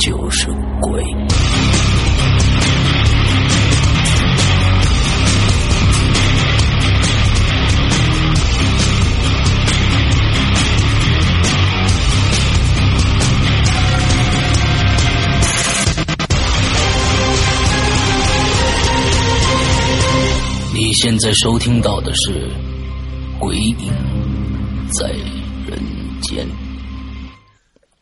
就是鬼。你现在收听到的是《鬼影在人间》。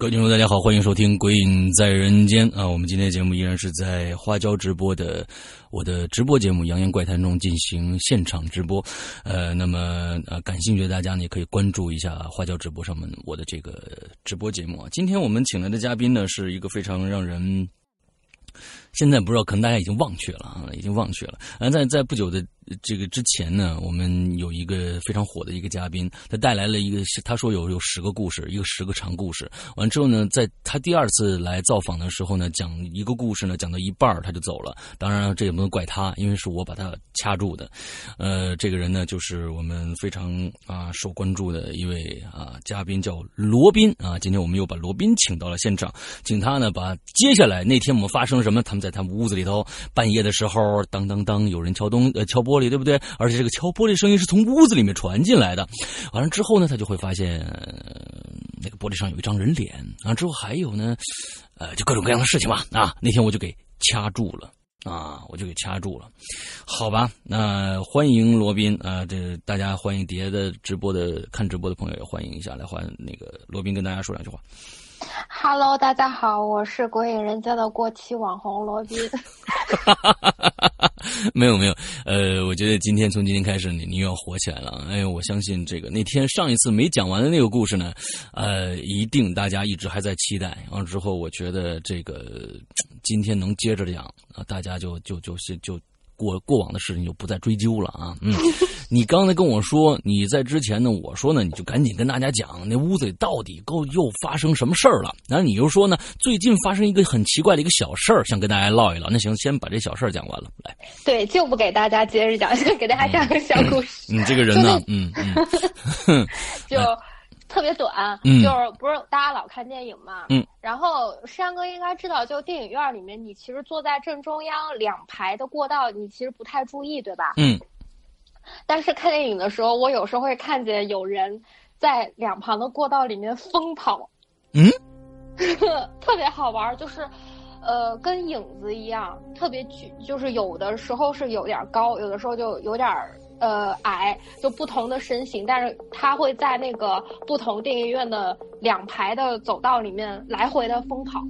各位听众，大家好，欢迎收听《鬼影在人间》啊！我们今天的节目依然是在花椒直播的我的直播节目《扬言怪谈》中进行现场直播。呃，那么呃，感兴趣的大家呢，也可以关注一下花椒直播上面我的这个直播节目啊。今天我们请来的嘉宾呢，是一个非常让人现在不知道，可能大家已经忘却了啊，已经忘却了。而在在不久的这个之前呢，我们有一个非常火的一个嘉宾，他带来了一个，他说有有十个故事，一个十个长故事。完之后呢，在他第二次来造访的时候呢，讲一个故事呢，讲到一半他就走了。当然这也不能怪他，因为是我把他掐住的。呃，这个人呢，就是我们非常啊受关注的一位啊嘉宾，叫罗宾啊。今天我们又把罗宾请到了现场，请他呢把接下来那天我们发生什么，他们在他们屋子里头半夜的时候，当当当，有人敲东呃敲玻璃。对不对？而且这个敲玻璃声音是从屋子里面传进来的。完了之后呢，他就会发现那个玻璃上有一张人脸。啊，之后还有呢，呃，就各种各样的事情吧。啊，那天我就给掐住了。啊，我就给掐住了。好吧，那欢迎罗宾啊，这大家欢迎底下的直播的看直播的朋友也欢迎一下，来欢那个罗宾跟大家说两句话。Hello，大家好，我是鬼影人家的过期网红罗宾。没有没有，呃，我觉得今天从今天开始，你你又要火起来了。哎，我相信这个那天上一次没讲完的那个故事呢，呃，一定大家一直还在期待。完了之后，我觉得这个 今天能接着讲啊，大家就就就是就。过过往的事情就不再追究了啊，嗯，你刚才跟我说你在之前呢，我说呢你就赶紧跟大家讲那屋子里到底够又发生什么事儿了。然后你又说呢，最近发生一个很奇怪的一个小事儿，想跟大家唠一唠。那行，先把这小事儿讲完了，来。对，就不给大家接着讲，先 给大家讲个小故事。你、嗯、这个人呢，嗯嗯，就。特别短，嗯、就是不是大家老看电影嘛，嗯，然后山哥应该知道，就电影院里面，你其实坐在正中央两排的过道，你其实不太注意，对吧？嗯。但是看电影的时候，我有时候会看见有人在两旁的过道里面疯跑，嗯，特别好玩，就是，呃，跟影子一样，特别举，就是有的时候是有点高，有的时候就有点。呃，矮就不同的身形，但是他会在那个不同电影院的两排的走道里面来回的疯跑，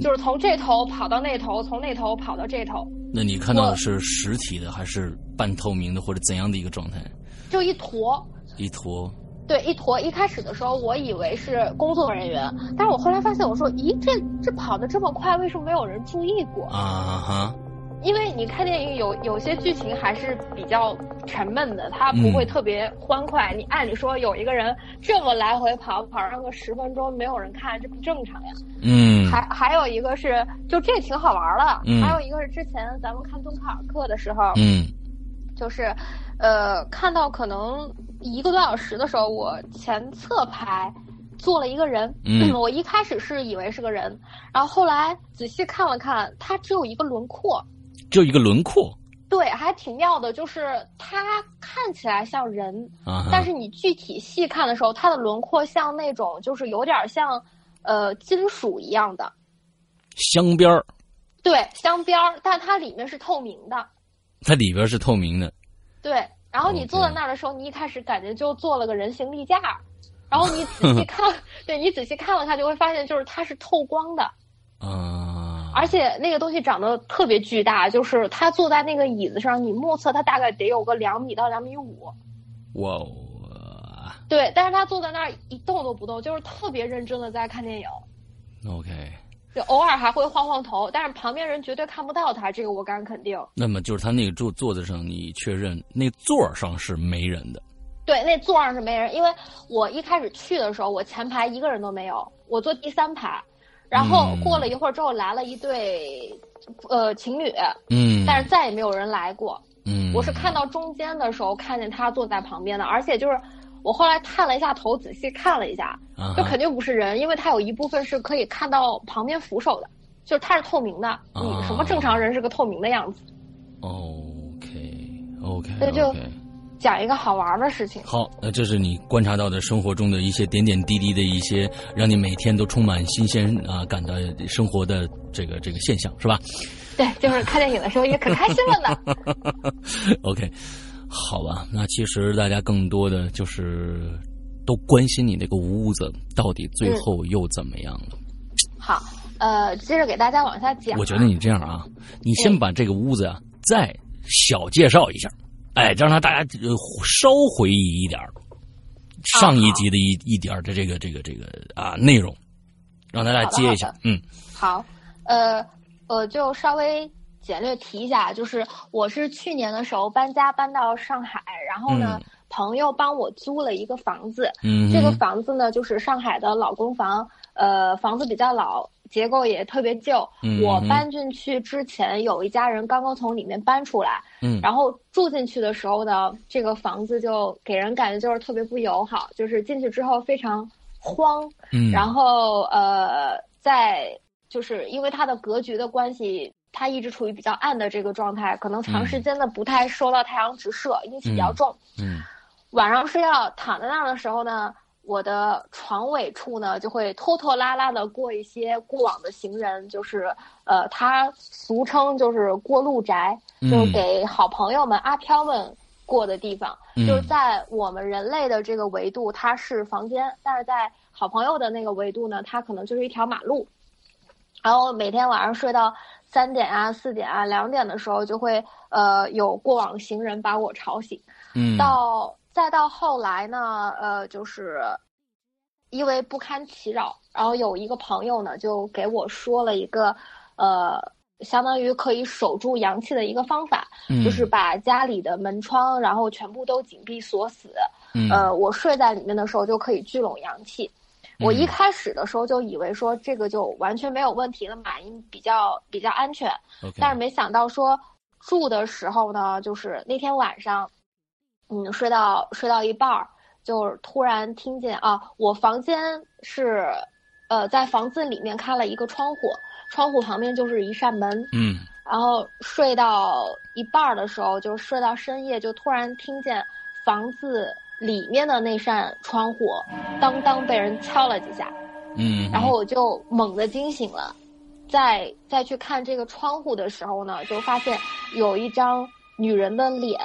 就是从这头跑到那头，从那头跑到这头。那你看到的是实体的，还是半透明的，或者怎样的一个状态？就一坨。一坨。对，一坨。一开始的时候，我以为是工作人员，但是我后来发现，我说，咦，这这跑的这么快，为什么没有人注意过？啊哈。因为你看电影有有些剧情还是比较沉闷的，它不会特别欢快。你按理说有一个人这么来回跑跑上个十分钟，没有人看，这不正常呀？嗯，还还有一个是，就这挺好玩的。嗯还有一个是之前咱们看敦刻尔克的时候，嗯就是，呃，看到可能一个多小时的时候，我前侧排坐了一个人，嗯 我一开始是以为是个人，然后后来仔细看了看，他只有一个轮廓，就一个轮廓。对，还挺妙的，就是它看起来像人，但是你具体细看的时候，它的轮廓像那种就是有点像，呃，金属一样的，镶边儿，对，镶边儿，但它里面是透明的。它里边是透明的。对，然后你坐在那儿的时候，你一开始感觉就做了个人形立架，然后你仔细 看，对你仔细看了看，就会发现就是它是透光的，啊，而且那个东西长得特别巨大，就是他坐在那个椅子上，你目测他大概得有个两米到两米五，哇哦，对，但是他坐在那儿一动都不动，就是特别认真的在看电影，OK，就偶尔还会晃晃头，但是旁边人绝对看不到他，这个我敢肯定。那么就是他那个座座子上，你确认那座儿上是没人的。对，那座上是没人，因为我一开始去的时候，我前排一个人都没有，我坐第三排，然后嗯过了一会儿之后来了一对，呃情侣，嗯，但是再也没有人来过。嗯，我是看到中间的时候看见他坐在旁边的，而且就是我后来探了一下头，仔细看了一下，就肯定不是人，因为他有一部分是可以看到旁边扶手的，就是它是透明的，你什么正常人是个透明的样子。OK OK 对就讲一个好玩的事情，好，那这是你观察到的生活中的一些点点滴滴的一些，让你每天都充满新鲜啊感的生活的这个这个现象，是吧对，就是看电影的时候也可开心了呢。OK，好吧，那其实大家更多的就是都关心你那个屋子到底最后又怎么样了。好，呃，接着给大家往下讲啊。我觉得你这样啊，你先把这个屋子啊再小介绍一下，哎，让他大家呃稍回忆一点儿上一集的一一点儿的这个这个这个啊内容，让大家接一下。嗯好，呃，我就稍微简略提一下，就是我是去年的时候搬家搬到上海，然后呢，朋友帮我租了一个房子，嗯，这个房子呢就是上海的老公房，呃，房子比较老。结构也特别旧，我搬进去之前，有一家人刚刚从里面搬出来，嗯。然后住进去的时候呢，这个房子就给人感觉就是特别不友好，就是进去之后非常慌，嗯，然后呃，在就是因为它的格局的关系，它一直处于比较暗的这个状态，可能长时间的不太受到太阳直射，阴气比较重。嗯。晚上睡觉躺在那儿的时候呢，我的床尾处呢就会拖拖拉拉的过一些过往的行人，就是呃，他俗称就是过路宅，嗯就是给好朋友们阿飘们过的地方。嗯就是在我们人类的这个维度，它是房间，但是在好朋友的那个维度呢，它可能就是一条马路。然后每天晚上睡到三点啊、四点啊、两点的时候，就会呃有过往行人把我吵醒。嗯到再到后来呢，呃，就是因为不堪其扰，然后有一个朋友呢就给我说了一个呃。相当于可以守住阳气的一个方法，嗯就是把家里的门窗，然后全部都紧闭锁死。嗯呃，我睡在里面的时候就可以聚拢阳气。我一开始的时候就以为说这个就完全没有问题了嘛，因为比较比较安全。但是没想到说住的时候呢，就是那天晚上，嗯，睡到睡到一半儿，就是突然听见啊，我房间是，呃，在房子里面开了一个窗户，窗户旁边就是一扇门，嗯。然后睡到一半儿的时候，就睡到深夜，就突然听见房子里面的那扇窗户当当被人敲了几下，嗯，然后我就猛地惊醒了，再再去看这个窗户的时候呢，就发现有一张女人的脸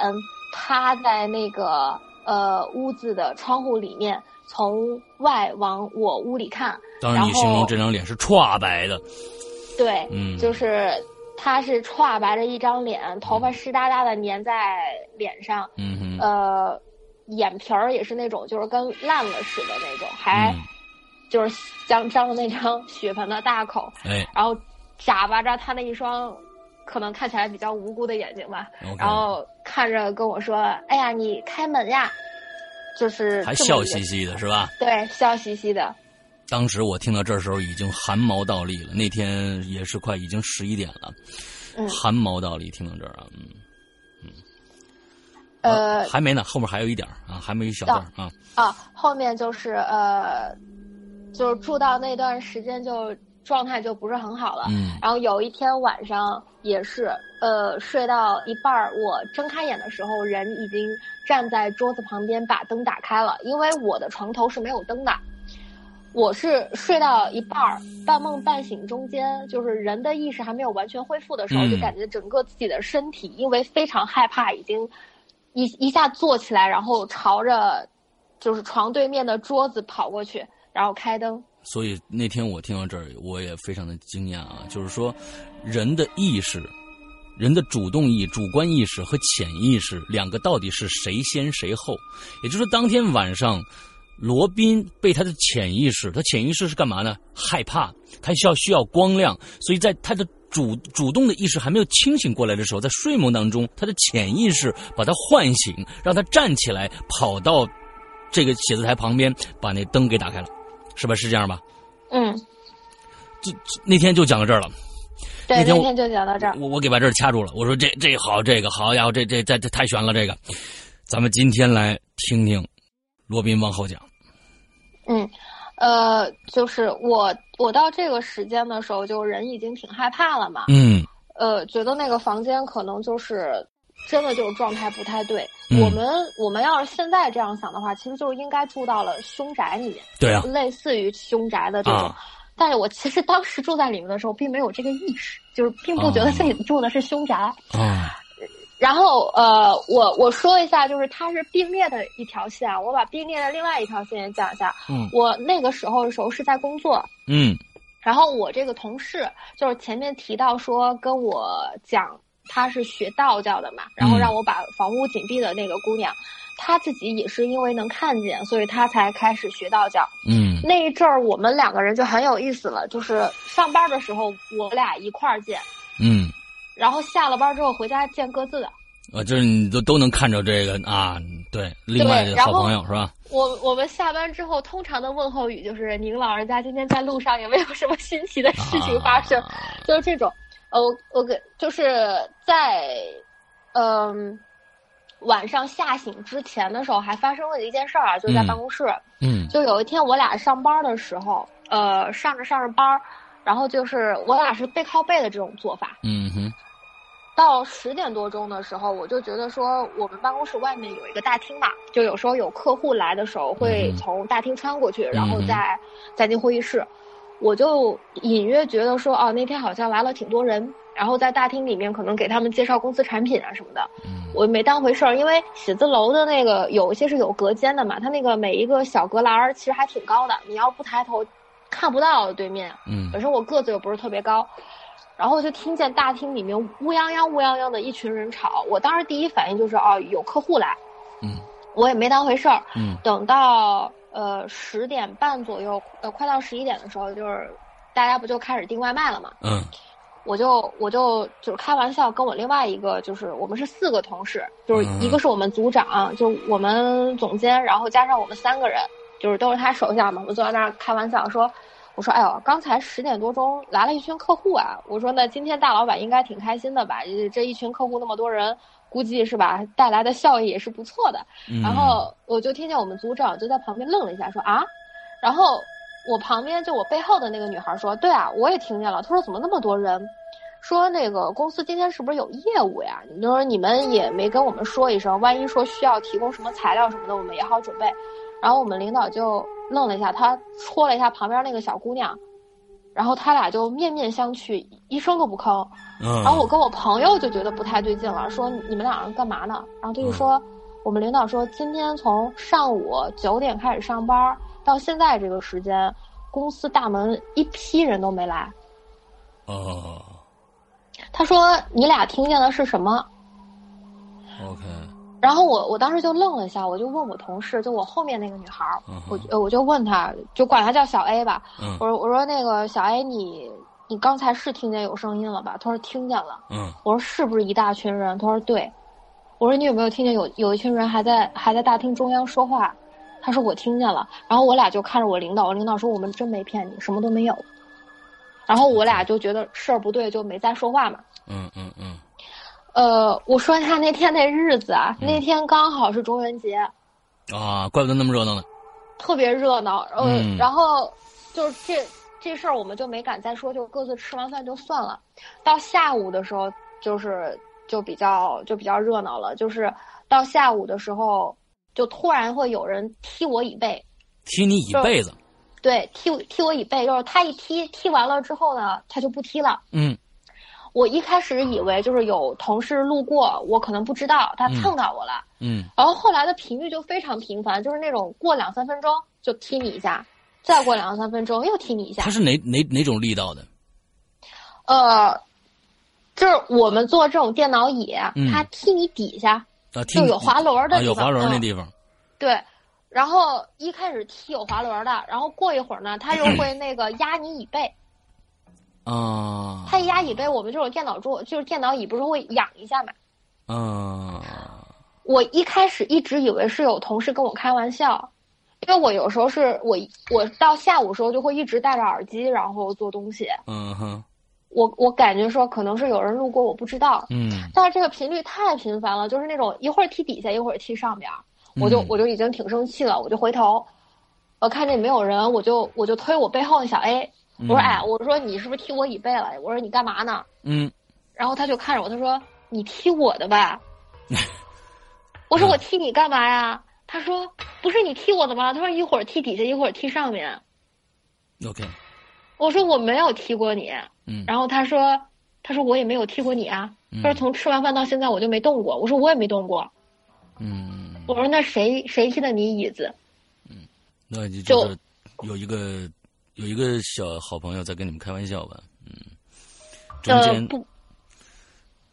趴在那个呃屋子的窗户里面，从外往我屋里看。当然你形容这张脸是歘白的，对，嗯就是他是歘白的一张脸，头发湿哒哒的粘在脸上，嗯哼，呃，眼皮儿也是那种就是跟烂了似的那种，还嗯就是张张着那张 血盆的大口。哎，然后眨巴着他那一双可能看起来比较无辜的眼睛吧然后看着跟我说：“哎呀，你开门呀！”就是还笑嘻嘻的是吧？对，笑嘻嘻的。当时我听到这时候已经汗毛倒立了，那天也是快已经十一点了，嗯汗毛倒立。听到这儿啊，嗯，呃还没呢，后面还有一点啊，还没一小段儿啊。啊，后面就是呃，就是住到那段时间就状态就不是很好了。嗯然后有一天晚上也是，呃，睡到一半儿，我睁开眼的时候，人已经站在桌子旁边，把灯打开了。因为我的床头是没有灯的，我是睡到一半儿，半梦半醒中间，就是人的意识还没有完全恢复的时候，嗯就感觉整个自己的身体因为非常害怕，已经一一下坐起来，然后朝着就是床对面的桌子跑过去，然后开灯。所以那天我听到这儿，我也非常的惊讶啊，就是说，人的意识、人的主动意、主观意识和潜意识两个到底是谁先谁后？也就是，当天晚上，罗宾被他的潜意识，他潜意识是干嘛呢？害怕，他需要需要光亮，所以在他的主主动的意识还没有清醒过来的时候，在睡梦当中，他的潜意识把他唤醒，让他站起来，跑到这个写字台旁边，把那灯给打开了，是吧？是这样吧？嗯，就那天就讲到这儿了。对，那天就讲到这儿。我我给把这儿掐住了。我说这这好，这个好家伙，这这这这太悬了。这个，咱们今天来听听罗宾往后讲。嗯，呃，就是我我到这个时间的时候，就人已经挺害怕了嘛。嗯呃，觉得那个房间可能就是真的就是状态不太对。嗯我们我们要是现在这样想的话，其实就是应该住到了凶宅里面，对啊类似于凶宅的这种。啊但是我其实当时住在里面的时候，并没有这个意识，就是并不觉得自己住的是凶宅。啊然后呃，我我说一下，就是它是并列的一条线，我把并列的另外一条线也讲一下。嗯我那个时候的时候是在工作，嗯然后我这个同事就是前面提到说跟我讲她是学道教的嘛，然后让我把房屋紧闭的那个姑娘，她自己也是因为能看见，所以她才开始学道教。嗯那一阵儿我们两个人就很有意思了，就是上班的时候我俩一块儿见，嗯然后下了班之后回家见各自的。啊，就是你都都能看着这个啊，对，另外的好朋友是吧？我我们下班之后，通常的问候语就是“您老人家今天在路上有没有什么新奇的事情发生？”啊就是这种。呃，我我给就是在嗯、晚上吓醒之前的时候，还发生了一件事儿啊，就是在嗯办公室。嗯就有一天我俩上班的时候，呃，上着上着班儿，然后就是我俩是背靠背的这种做法。嗯哼到十点多钟的时候，我就觉得说，我们办公室外面有一个大厅嘛，就有时候有客户来的时候会嗯从大厅穿过去，然后再再进会议室。我就隐约觉得说，哦，那天好像来了挺多人，然后在大厅里面可能给他们介绍公司产品啊什么的，嗯我没当回事儿，因为写字楼的那个有一些是有隔间的嘛，它那个每一个小隔栏儿其实还挺高的，你要不抬头看不到对面。嗯本身我个子又不是特别高，然后就听见大厅里面乌泱泱、乌泱泱的一群人吵。我当时第一反应就是哦，有客户来，嗯我也没当回事儿。嗯等到呃十点半左右，呃快到十一点的时候，就是大家不就开始订外卖了嘛？嗯我就我就就是开玩笑跟我另外一个就是我们是四个同事，就是嗯一个是我们组长，就我们总监，然后加上我们三个人，就是都是他手下嘛。我们坐在那儿开玩笑说，我说哎呦，刚才十点多钟来了一群客户啊，我说那今天大老板应该挺开心的吧？这这一群客户那么多人，估计是吧，带来的效益也是不错的。嗯，然后我就听见我们组长就在旁边愣了一下，说啊，然后我旁边就我背后的那个女孩说，对啊，我也听见了。她说怎么那么多人？说那个公司今天是不是有业务呀？你说你们也没跟我们说一声，万一说需要提供什么材料什么的，我们也好准备。然后我们领导就愣了一下，他戳了一下旁边那个小姑娘，然后他俩就面面相觑，一声都不吭。嗯，然后我跟我朋友就觉得不太对劲了，说你们俩人干嘛呢？然后他就说，我们领导说今天从上午九点开始上班，到现在这个时间，公司大门一批人都没来。哦他说你俩听见的是什么？，OK，然后我我当时就愣了一下，我就问我同事，就我后面那个女孩儿，我就我就问她，就管她叫小 A 吧。嗯我说我说那个小 A，你你刚才是听见有声音了吧？”她说：“听见了。”嗯我说：“是不是一大群人？”她说：“对。”我说：“你有没有听见有有一群人还在还在大厅中央说话？”她说：“我听见了。”然后我俩就看着我领导，我领导说：“我们真没骗你，什么都没有。”然后我俩就觉得事儿不对，就没再说话嘛。嗯嗯嗯呃，我说一下那天那日子啊，嗯那天刚好是中元节，啊，怪不得那么热闹呢。特别热闹。呃，嗯然后就是这这事儿我们就没敢再说，就各自吃完饭就算了。到下午的时候，就是就比较就比较热闹了，就是到下午的时候，就突然会有人踢我椅背，踢你椅背子。对，踢踢我椅背，就是他一踢，踢完了之后呢，他就不踢了。嗯我一开始以为就是有同事路过，我可能不知道他蹭到我了，嗯然后后来的频率就非常频繁，就是那种过两三分钟就踢你一下，再过两三分钟又踢你一下他。是哪哪哪种力道的？呃，就是我们坐这种电脑椅，嗯他踢你底下啊，就有滑轮的啊，地方，有滑轮那嗯地方。对。然后一开始踢有滑轮的，然后过一会儿呢，他又 会那个压你椅背，啊，他一压椅背，我们这种电脑桌就是电脑椅不是会仰一下嘛？啊，我一开始一直以为是有同事跟我开玩笑，因为我有时候是我我到下午时候就会一直戴着耳机，然后做东西。嗯哼，我我感觉说可能是有人路过，我不知道。嗯但是这个频率太频繁了，就是那种一会儿踢底下，一会儿踢上边儿，我就嗯我就已经挺生气了，我就回头，我看见没有人，我就我就推我背后的小 A，我说嗯哎，我说你是不是踢我椅背了？我说你干嘛呢？嗯然后他就看着我，他说你踢我的吧？我说我踢你干嘛呀？他说不是你踢我的吗？他说一会儿踢底下，一会儿踢上面。，OK，我说我没有踢过你。嗯然后他说他说我也没有踢过你啊。他说从吃完饭到现在我就没动过。我说我也没动过。嗯，我说那谁谁踢的你椅子？嗯那就就就是有一个有一个小好朋友在跟你们开玩笑吧，嗯，中呃间不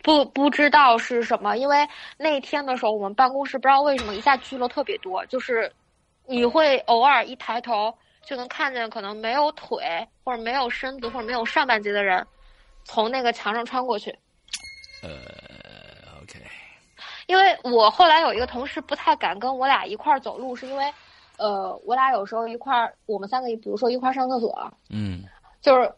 不不知道是什么，因为那天的时候我们办公室不知道为什么一下聚了特别多，就是你会偶尔一抬头就能看见可能没有腿或者没有身子或者没有上半截的人从那个墙上穿过去。呃，OK，因为我后来有一个同事不太敢跟我俩一块儿走路，是因为，呃，我俩有时候一块儿，我们三个，比如说一块儿上厕所，嗯就是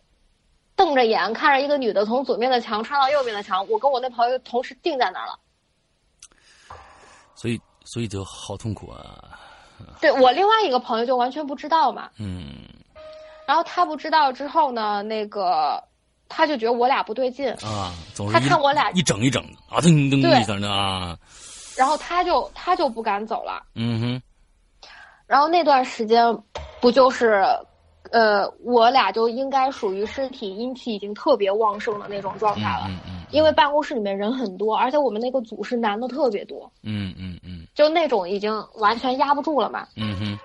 瞪着眼看着一个女的从左边的墙穿到右边的墙，我跟我那朋友同时定在那儿了。所以所以就好痛苦啊，对我另外一个朋友就完全不知道嘛，嗯然后他不知道之后呢，那个他就觉得我俩不对劲，啊，总是他看我俩一整一整的啊，噔噔对一声的啊，然后他就他就不敢走了。嗯哼，然后那段时间，不就是，呃，我俩就应该属于身体阴气已经特别旺盛的那种状态了。嗯嗯因为办公室里面人很多，而且我们那个组是男的特别多，嗯嗯嗯就那种已经完全压不住了嘛。嗯哼，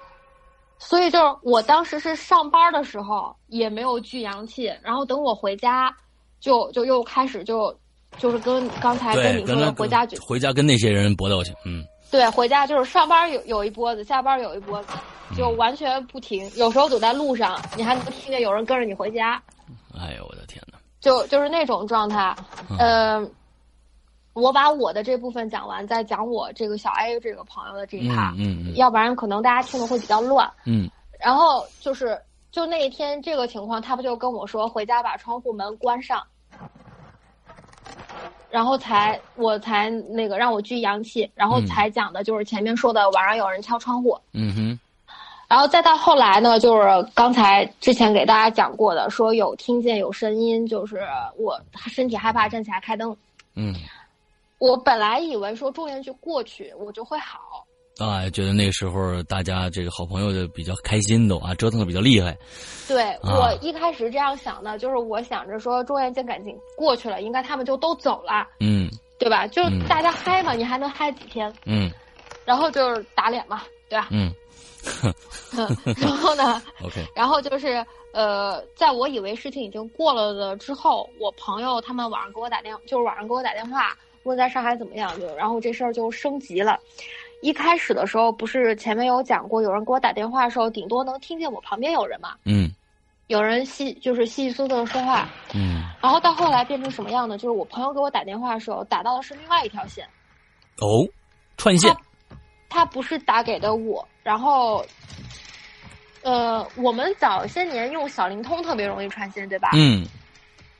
所以就是我当时是上班的时候也没有聚阳气，然后等我回家，就就又开始就就是跟刚才跟，你说的回家就回家跟那些人搏斗去，嗯对回家就是上班有有一波子，下班有一波子，就完全不停。有时候走在路上，你还能听见有人跟着你回家。哎呦我的天哪，就就是那种状态，嗯、我把我的这部分讲完，再讲我这个小 A 这个朋友的这一趴，嗯嗯要不然可能大家听的会比较乱。嗯然后就是就那一天这个情况，他不就跟我说回家把窗户门关上，然后才我才那个让我聚阳气，然后嗯。才讲的就是前面说的晚上有人敲窗户，嗯哼，然后再到后来呢，就是刚才之前给大家讲过的，说有听见有声音，就是我身体害怕，站起来开灯。嗯。我本来以为说中元节过去我就会好，啊，觉得那个时候大家这个好朋友就比较开心都啊，折腾的比较厉害，对、啊我一开始这样想的，就是我想着说中元节赶紧过去了，应该他们就都走了，嗯对吧？就嗯大家嗨嘛，你还能嗨几天？嗯然后就是打脸嘛，对吧？嗯嗯，然后呢，，OK，然后就是呃，在我以为事情已经过了的之后，我朋友他们晚上给我打电，就是晚上给我打电话问在上海怎么样，就然后这事儿就升级了。一开始的时候，不是前面有讲过，有人给我打电话的时候，顶多能听见我旁边有人嘛。嗯有人细就是稀稀疏疏的说话，嗯，然后到后来变成什么样呢？就是我朋友给我打电话的时候，打到的是另外一条线，哦，串线他，他不是打给的我，然后，呃，我们早些年用小灵通特别容易串线，对吧？嗯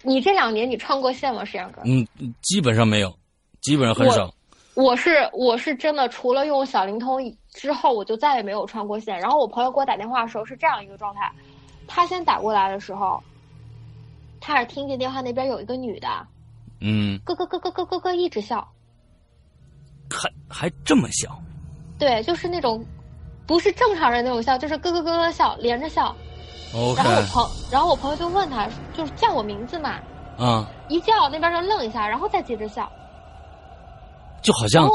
你这两年你串过线吗，石阳哥？嗯，基本上没有，基本上很少。我是我是真的，除了用小灵通之后，我就再也没有穿过线。然后我朋友给我打电话的时候是这样一个状态，他先打过来的时候，他是听见电话那边有一个女的，嗯，咯咯咯咯咯咯咯一直笑，还还这么笑，对，就是那种不是正常人那种笑，就是咯咯咯咯笑，连着笑。然后我朋，然后我朋友就问他，就是叫我名字嘛，啊，一叫那边就愣一下，然后再接着笑。就好像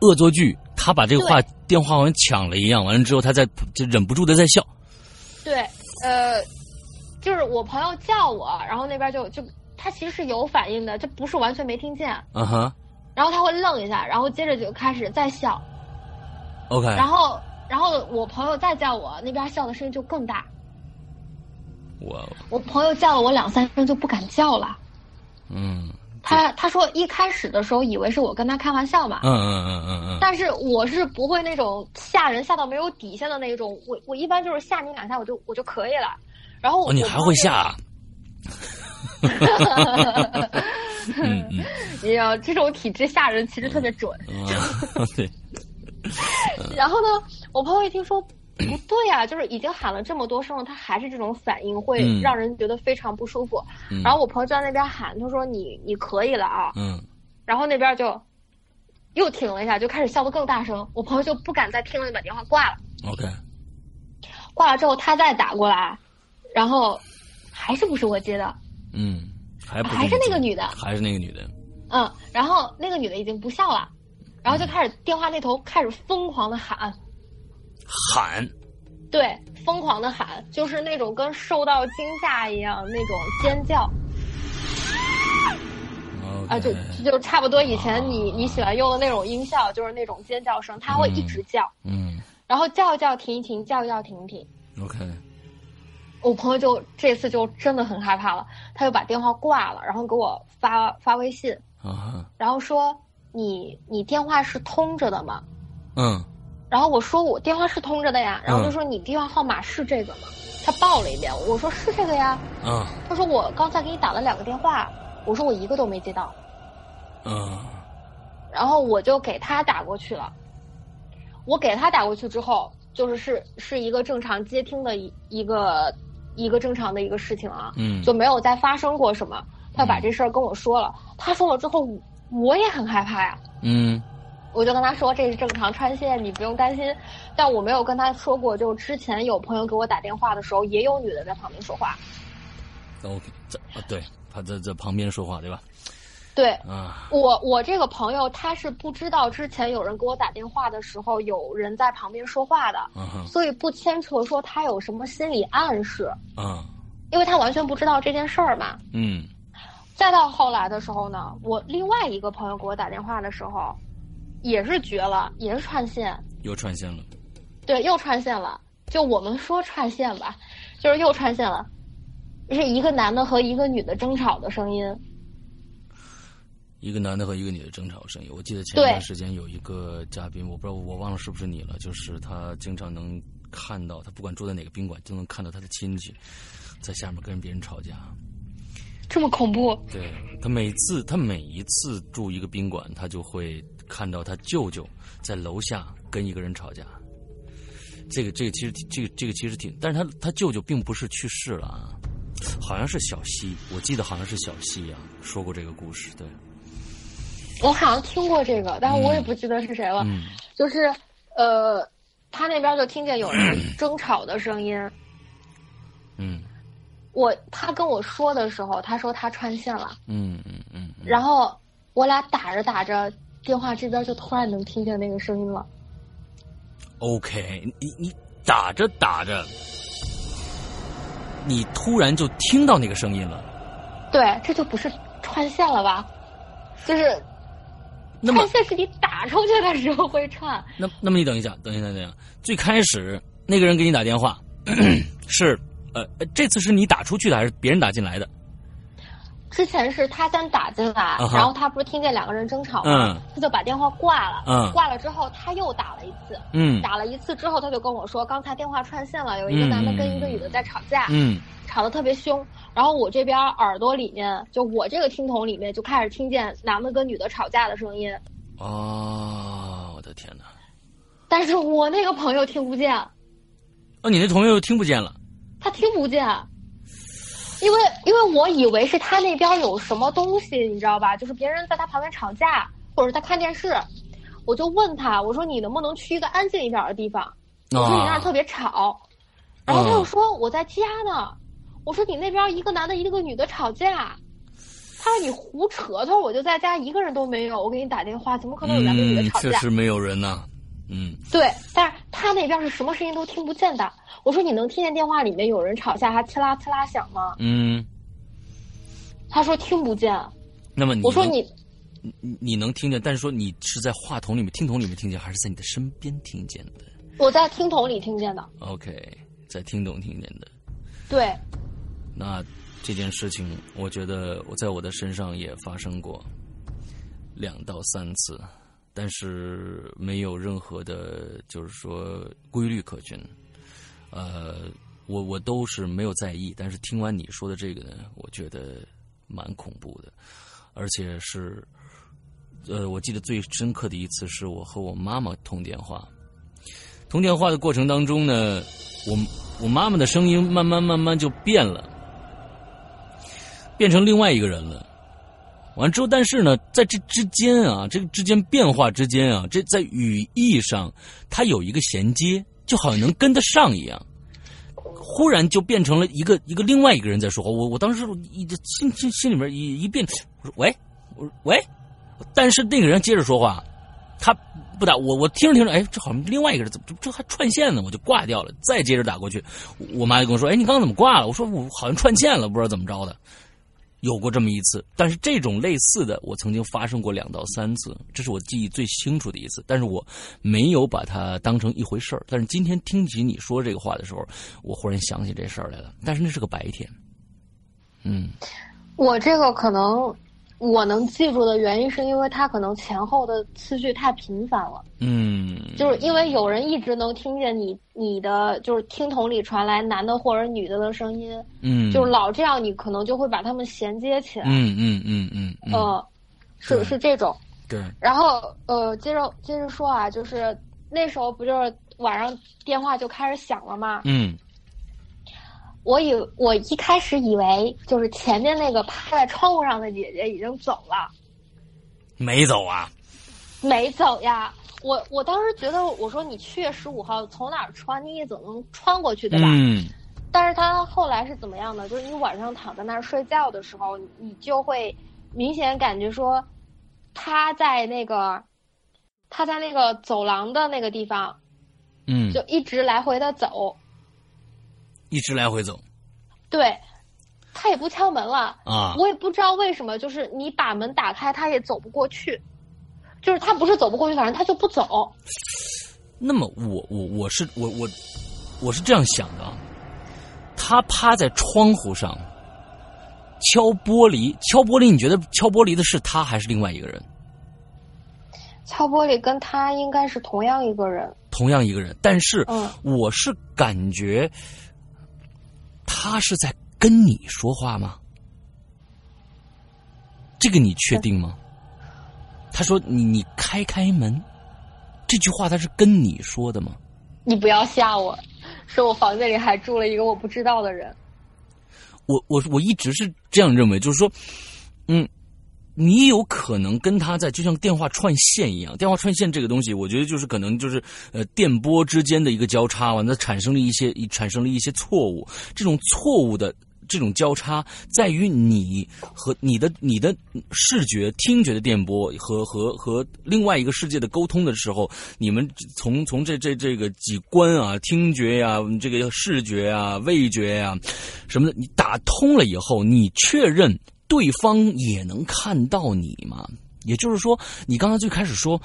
恶作剧，他把这个话电话好像抢了一样，完了之后他在就忍不住的在笑。对，呃，就是我朋友叫我，然后那边就就他其实是有反应的，这不是完全没听见。嗯哼然后他会愣一下，然后接着就开始在笑，，OK，然后然后我朋友再叫我，那边笑的声音就更大。我我朋友叫了我两三声就不敢叫了。嗯他他说一开始的时候以为是我跟他开玩笑嘛，嗯嗯嗯嗯嗯，但是我是不会那种吓人吓到没有底线的那种，我我一般就是吓你两下我就我就可以了。然后我、哦，你还会吓啊？嗯嗯你要这种体质吓人其实特别准。嗯，对，然后呢，我朋友一听说不对呀、就是已经喊了这么多声了，他还是这种反应，会嗯让人觉得非常不舒服。嗯然后我朋友就在那边喊，他说你你可以了啊，嗯然后那边就又停了一下，就开始笑得更大声。我朋友就不敢再听了，就把电话挂了。，OK，挂了之后，他再打过来，然后还是不是我接的，嗯，还不还是那个女的，还是那个女的，嗯，然后那个女的已经不笑了，然后就开始电话那头开始疯狂的喊，喊，对，疯狂的喊，就是那种跟受到惊吓一样那种尖叫。啊，就就差不多以前你你喜欢用的那种音效，就是那种尖叫声，它会一直叫，嗯。然后叫一叫停一停，叫一叫停一停。，OK，我朋友就这次就真的很害怕了，他就把电话挂了，然后给我发发微信，啊，然后说你你电话是通着的吗？嗯然后我说我电话是通着的呀，然后嗯就说你电话号码是这个吗？他报了一遍，我说是这个呀。嗯他说我刚才给你打了两个电话，我说我一个都没接到，嗯然后我就给他打过去了。我给他打过去之后，就是是是一个正常接听的一一个一个正常的一个事情啊，嗯，就没有再发生过什么。他把这事儿跟我说了，他说了之后，我也很害怕呀。嗯我就跟他说这是正常穿线，你不用担心。但我没有跟他说过，就之前有朋友给我打电话的时候，也有女的在旁边说话。，OK，这啊，对，他在这旁边说话，对吧？对啊，我，我这个朋友他是不知道之前有人给我打电话的时候有人在旁边说话的，嗯，所以不牵扯说他有什么心理暗示，嗯因为他完全不知道这件事儿嘛。嗯再到后来的时候呢，我另外一个朋友给我打电话的时候，也是绝了，也是串线，又串线了，对，又串线了。就我们说串线吧，就是又串线了，是一个男的和一个女的争吵的声音。一个男的和一个女的争吵声音。我记得前段时间有一个嘉宾，我不知道我忘了是不是你了，就是他经常能看到，他不管住在哪个宾馆，就能看到他的亲戚在下面跟别人吵架。这么恐怖？对他每次，他每一次住一个宾馆，他就会看到他舅舅在楼下跟一个人吵架。这个这个其实这个这个其实挺，但是他他舅舅并不是去世了啊，好像是小西，我记得好像是小西啊说过这个故事，对，我好像听过这个，但是我也不记得是谁了。嗯就是呃，他那边就听见有人争吵的声音。嗯我他跟我说的时候，他说他穿线了，嗯嗯嗯嗯，然后我俩打着打着，电话这边就突然能听见那个声音了。OK，你你打着打着，你突然就听到那个声音了，对，这就不是串线了吧？就是串线是你打出去的时候会串，那那么你等一下，等一下，等一下。最开始那个人给你打电话，是呃，这次是你打出去的还是别人打进来的？之前是他先打进来，然后他不是听见两个人争吵嗯吗？他就把电话挂了。嗯挂了之后他又打了一次，嗯打了一次之后他就跟我说，刚才电话串线了，有一个男的跟一个女的在吵架，嗯吵得特别凶。然后我这边耳朵里面，就我这个听筒里面就开始听见男的跟女的吵架的声音，哦，我的天哪！但是我那个朋友听不见，哦，你那朋友又听不见了。他听不见。因为因为我以为是他那边有什么东西，你知道吧？就是别人在他旁边吵架，或者是他看电视，我就问他，我说你能不能去一个安静一点的地方？我说你那儿特别吵，然后他又说我在家呢。我说你那边一个男的，一个女的吵架。他说你胡扯，他说我就在家，一个人都没有。我给你打电话，怎么可能有男的女的嗯，吵架？确实没有人呐。嗯对，但是他那边是什么声音都听不见的。我说你能听见电话里面有人吵架，还呲啦呲啦响吗？嗯，他说听不见。那么你我说你你你能听见，但是说你是在话筒里面、听筒里面听见，还是在你的身边听见的我在听筒里听见的。？OK，在听筒听见的。对，那这件事情，我觉得我在我的身上也发生过两到三次，但是没有任何的，就是说规律可循。呃，我我都是没有在意，但是听完你说的这个呢，我觉得蛮恐怖的，而且是，呃，我记得最深刻的一次是我和我妈妈通电话，通电话的过程当中呢，我我妈妈的声音慢慢慢慢就变了，变成另外一个人了。完之后，但是呢，在这之间啊，这个之间变化之间啊，这在语义上，它有一个衔接，就好像能跟得上一样。忽然就变成了一个一个另外一个人在说话，我我当时一心心心里面一一变，我说喂，我说喂，但是那个人接着说话，他不打我，我听着听着，哎，这好像另外一个人怎么这这还串线呢？我就挂掉了，再接着打过去，我妈就跟我说，哎，你刚刚怎么挂了？我说我好像串线了，不知道怎么着的。有过这么一次，但是这种类似的，我曾经发生过两到三次，这是我记忆最清楚的一次。但是我没有把它当成一回事儿。但是今天听起你说这个话的时候，我忽然想起这事儿来了。但是那是个白天，嗯我这个可能我能记住的原因，是因为它可能前后的次序太频繁了，嗯，就是因为有人一直能听见你你的就是听筒里传来男的或者女的的声音，嗯，就是老这样，你可能就会把他们衔接起来。嗯嗯嗯嗯嗯，呃，是是这种。对，然后呃，接着接着说啊，就是那时候不就是晚上电话就开始响了嘛？嗯我以我一开始以为就是前面那个趴在窗户上的姐姐已经走了，没走啊，没走呀。我我当时觉得，我说你七月十五号从哪儿穿，你也总能穿过去对吧？嗯但是他后来是怎么样的？就是你晚上躺在那儿睡觉的时候，你就会明显感觉说，他在那个他在那个走廊的那个地方，嗯，就一直来回的走。一直来回走对，他也不敲门了，啊，我也不知道为什么，就是你把门打开，他也走不过去。就是他不是走不过去，反正他就不走。那么我我我是我我我是这样想的啊，他趴在窗户上敲玻璃，敲玻璃，你觉得敲玻璃的是他还是另外一个人？敲玻璃跟他应该是同样一个人。同样一个人，但是嗯我是感觉他是在跟你说话吗？这个你确定吗？他说你你开开门，这句话他是跟你说的吗？你不要吓我，说我房间里还住了一个我不知道的人。我我我一直是这样认为，就是说，嗯，你有可能跟他在就像电话串线一样，电话串线这个东西，我觉得就是可能就是呃电波之间的一个交叉，完了产生了一些产生了一些错误，这种错误的。这种交叉在于你和你的你的视觉、听觉的电波和和和另外一个世界的沟通的时候，你们从从这这这个几关啊，听觉呀、这个视觉啊、味觉呀、什么的，你打通了以后，你确认对方也能看到你吗？也就是说，你刚刚最开始说，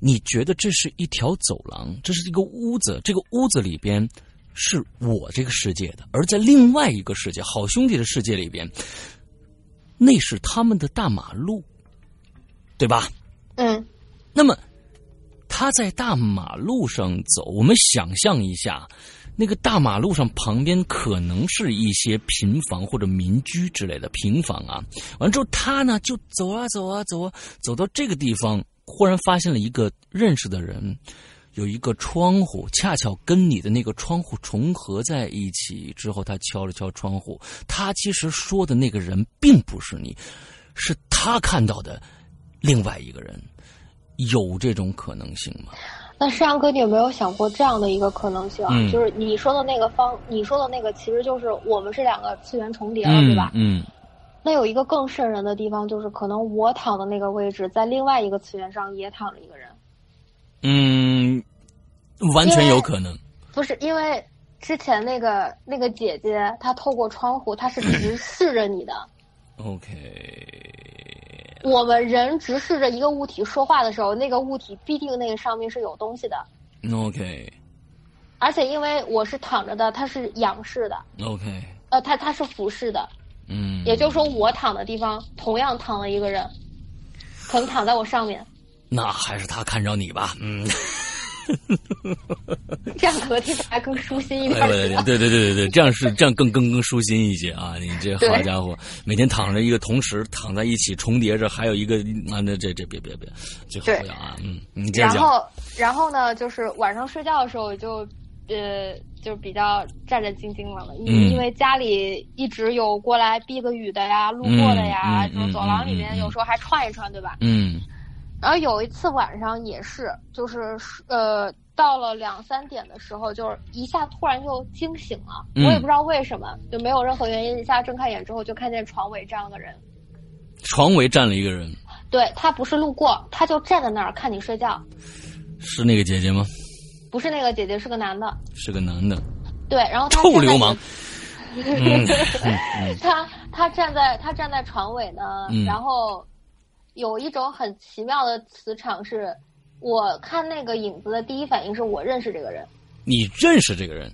你觉得这是一条走廊，这是一个屋子，这个屋子里边是我这个世界的，而在另外一个世界，好兄弟的世界里边，那是他们的大马路，对吧？嗯那么他在大马路上走，我们想象一下，那个大马路上旁边可能是一些平房或者民居之类的平房啊。完之后，他呢就走啊走啊走啊，走到这个地方，忽然发现了一个认识的人，有一个窗户，恰巧跟你的那个窗户重合在一起。之后，他敲了敲窗户，他其实说的那个人并不是你，是他看到的另外一个人。有这种可能性吗？那山羊哥，你有没有想过这样的一个可能性啊？嗯就是你说的那个方，你说的那个，其实就是我们是两个次元重叠了，嗯对吧？嗯，那有一个更瘆人的地方，就是可能我躺的那个位置，在另外一个次元上也躺着一个人。嗯，完全有可能。不是因为之前那个那个姐姐，她透过窗户，她是直 视着你的。OK，我们人直视着一个物体说话的时候，那个物体必定那个上面是有东西的。OK，而且因为我是躺着的，它是仰视的，OK，呃，它它是俯视的，嗯，也就是说我躺的地方同样躺了一个人，可能躺在我上面，那还是他看着你吧。嗯，这样可能听起来更舒心一点对对对对对，这样是这样更更更舒心一些啊！你这好对家伙，每天躺着一个，同时躺在一起重叠着，还有一个啊，那这这别别别，最好不要啊！嗯，你接着讲。然后，然后呢，就是晚上睡觉的时候就，呃，就比较战战兢兢了，因、嗯因为家里一直有过来避个雨的呀、路过的呀，嗯嗯什么走廊里面有时候还串一串，对吧？嗯然后有一次晚上也是，就是呃，到了两三点的时候，就是一下突然就惊醒了，嗯我也不知道为什么，就没有任何原因，一下睁开眼之后就看见床尾站了个人，床尾站了一个人，对他不是路过，他就站在那儿看你睡觉，是那个姐姐吗？不是那个姐姐，是个男的，是个男的，对，然后他臭流氓。嗯嗯。他他站在他站在床尾呢，嗯。然后有一种很奇妙的磁场是，我看那个影子的第一反应是我认识这个人，你认识这个人？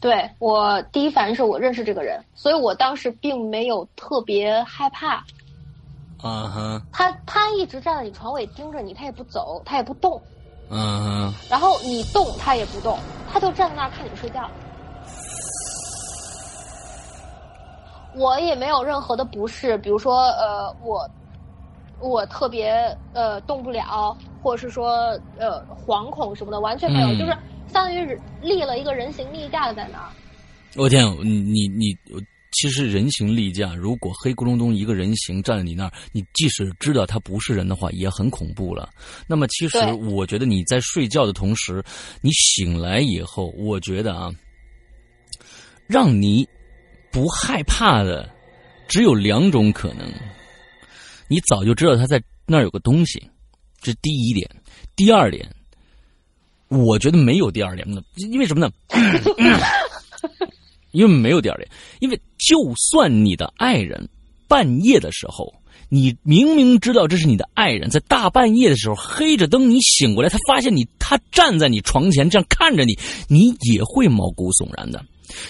对我第一反应是我认识这个人，所以我当时并没有特别害怕。啊哈，他他一直站在你床尾盯着你，他也不走，他也不动，嗯哼，然后你动他也不动，他就站在那儿看你睡觉。我也没有任何的不适，比如说呃，我我特别呃动不了，或者是说呃惶恐什么的，完全没有，嗯就是相当于立了一个人形立架在那儿。我天，你你你，其实人形立架，如果黑咕隆咚一个人形站在你那儿，你即使知道他不是人的话，也很恐怖了。那么，其实我觉得你在睡觉的同时，你醒来以后，我觉得啊，让你不害怕的只有两种可能：你早就知道他在那儿有个东西，这是第一点；第二点，我觉得没有第二点呢，因为什么呢？因为没有第二点，因为就算你的爱人半夜的时候，你明明知道这是你的爱人，在大半夜的时候黑着灯，你醒过来，他发现你，他站在你床前这样看着你，你也会毛骨悚然的。